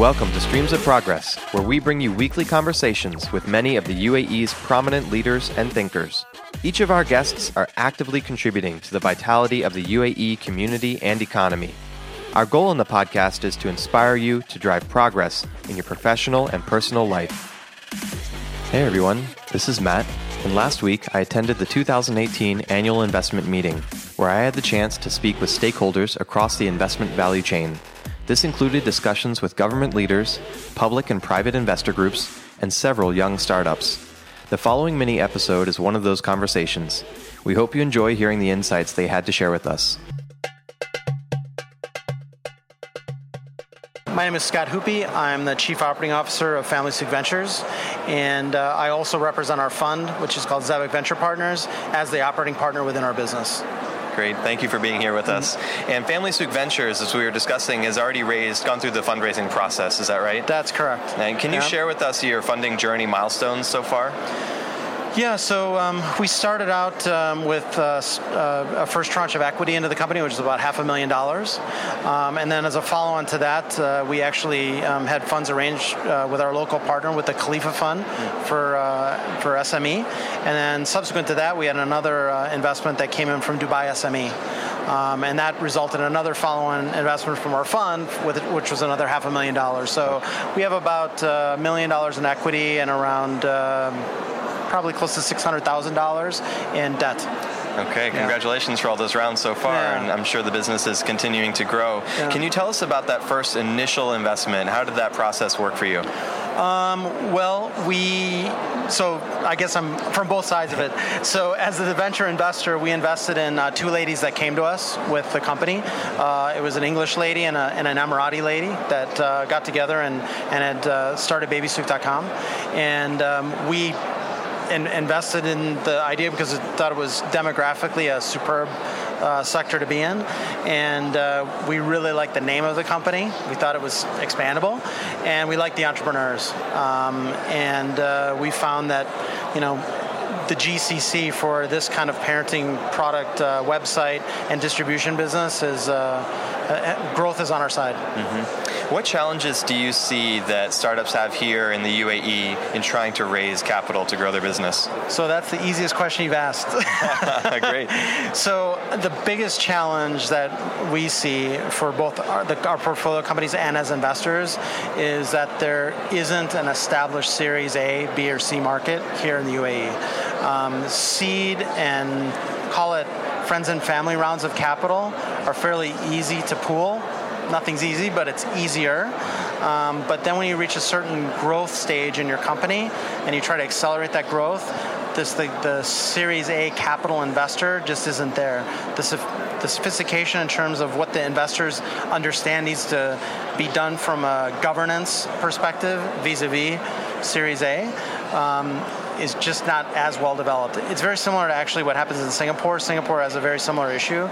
Welcome to Streams of Progress, where we bring you weekly conversations with many of the UAE's prominent leaders and thinkers. Each of our guests are actively contributing to the vitality of the UAE community and economy. Our goal in the podcast is to inspire you to drive progress in your professional and personal life. Hey everyone, this is Matt, and last week I attended the 2018 annual investment meeting, where I had the chance to speak with stakeholders across the investment value chain. This included discussions with government leaders, public and private investor groups, and several young startups. The following mini episode is one of those conversations. We hope you enjoy hearing the insights they had to share with us. My name is Scott Hoopy. I'm the Chief Operating Officer of Family Ventures, and uh, I also represent our fund, which is called Zebec Venture Partners, as the operating partner within our business. Great. Thank you for being here with mm-hmm. us. And Family Suite Ventures, as we were discussing, has already raised, gone through the fundraising process. Is that right? That's correct. And can you yeah. share with us your funding journey milestones so far? Yeah, so um, we started out um, with uh, uh, a first tranche of equity into the company, which is about half a million dollars. Um, and then as a follow on to that, uh, we actually um, had funds arranged uh, with our local partner with the Khalifa Fund for, uh, for SME. And then subsequent to that, we had another uh, investment that came in from Dubai SME. Um, and that resulted in another follow-on investment from our fund, with, which was another half a million dollars. So we have about a million dollars in equity and around um, probably close to $600,000 in debt. Okay, congratulations yeah. for all those rounds so far, yeah. and I'm sure the business is continuing to grow. Yeah. Can you tell us about that first initial investment? How did that process work for you? Um, well, we so I guess I'm from both sides of it. So as a venture investor, we invested in uh, two ladies that came to us with the company. Uh, it was an English lady and, a, and an Emirati lady that uh, got together and and had uh, started BabySuq.com, and um, we in, invested in the idea because it thought it was demographically a superb uh, sector to be in, and uh, we really liked the name of the company. We thought it was expandable, and we liked the entrepreneurs. Um, and uh, we found that, you know, the GCC for this kind of parenting product uh, website and distribution business is uh, uh, growth is on our side. Mm-hmm. What challenges do you see that startups have here in the UAE in trying to raise capital to grow their business? So that's the easiest question you've asked. Great. So the biggest challenge that we see for both our, the, our portfolio companies and as investors is that there isn't an established Series A, B, or C market here in the UAE um, seed and call it friends and family rounds of capital are fairly easy to pool. Nothing's easy, but it's easier. Um, but then when you reach a certain growth stage in your company and you try to accelerate that growth, this the, the Series A capital investor just isn't there. The, the sophistication in terms of what the investors understand needs to be done from a governance perspective vis-a-vis Series A um, is just not as well developed. It's very similar to actually what happens in Singapore. Singapore has a very similar issue,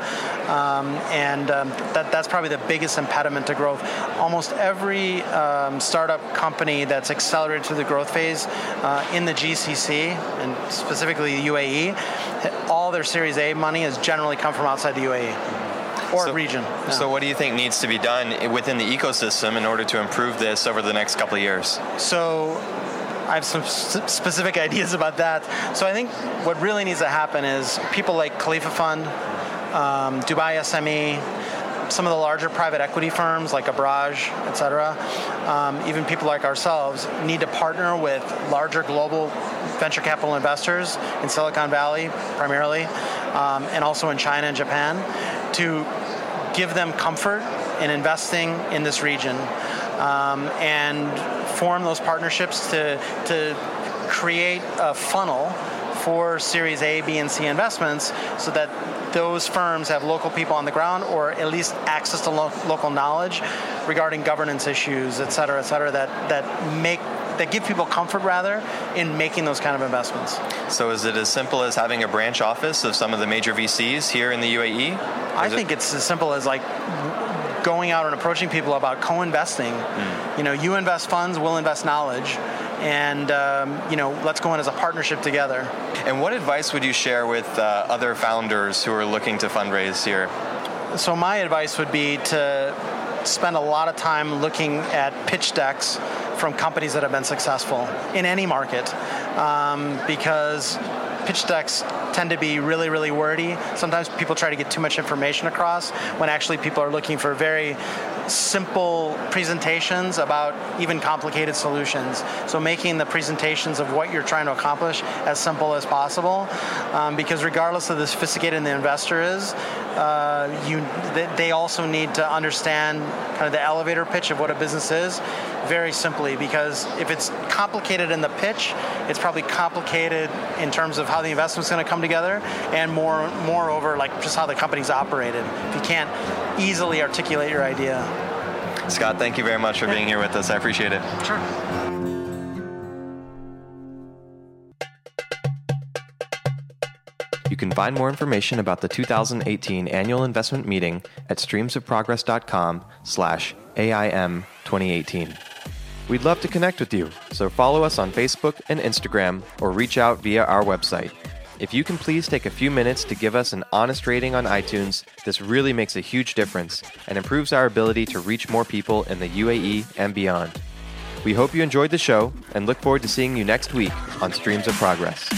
um, and um, that, that's probably the biggest impediment to growth. Almost every um, startup company that's accelerated through the growth phase uh, in the GCC and specifically the UAE, all their Series A money has generally come from outside the UAE or so, region. Yeah. So, what do you think needs to be done within the ecosystem in order to improve this over the next couple of years? So, I have some specific ideas about that. So I think what really needs to happen is people like Khalifa Fund, um, Dubai SME, some of the larger private equity firms like Abraaj, et cetera, um, even people like ourselves need to partner with larger global venture capital investors in Silicon Valley primarily, um, and also in China and Japan to give them comfort in investing in this region. Um, and form those partnerships to, to create a funnel for Series A, B, and C investments so that those firms have local people on the ground or at least access to lo- local knowledge regarding governance issues, et cetera, et cetera, that, that make that give people comfort rather in making those kind of investments. So is it as simple as having a branch office of some of the major VCs here in the UAE? I think it- it's as simple as like going out and approaching people about co-investing. Mm. You know, you invest funds, we'll invest knowledge, and um, you know, let's go in as a partnership together. And what advice would you share with uh, other founders who are looking to fundraise here? So my advice would be to spend a lot of time looking at pitch decks from companies that have been successful in any market um, because pitch decks tend to be really, really wordy. Sometimes people try to get too much information across when actually people are looking for very simple presentations about even complicated solutions. So making the presentations of what you're trying to accomplish as simple as possible, um, because regardless of the sophisticated the investor is, uh, you they also need to understand kind of the elevator pitch of what a business is very simply because if it's complicated in the pitch, it's probably complicated in terms of how the investment's going to come together and more moreover like just how the company's operated. If you can't easily articulate your idea. Scott, thank you very much for being here with us. I appreciate it. Sure. You can find more information about the 2018 annual investment meeting at streamsofprogress.com slash AIM 2018. We'd love to connect with you, so follow us on Facebook and Instagram or reach out via our website. If you can please take a few minutes to give us an honest rating on iTunes, this really makes a huge difference and improves our ability to reach more people in the UAE and beyond. We hope you enjoyed the show and look forward to seeing you next week on Streams of Progress.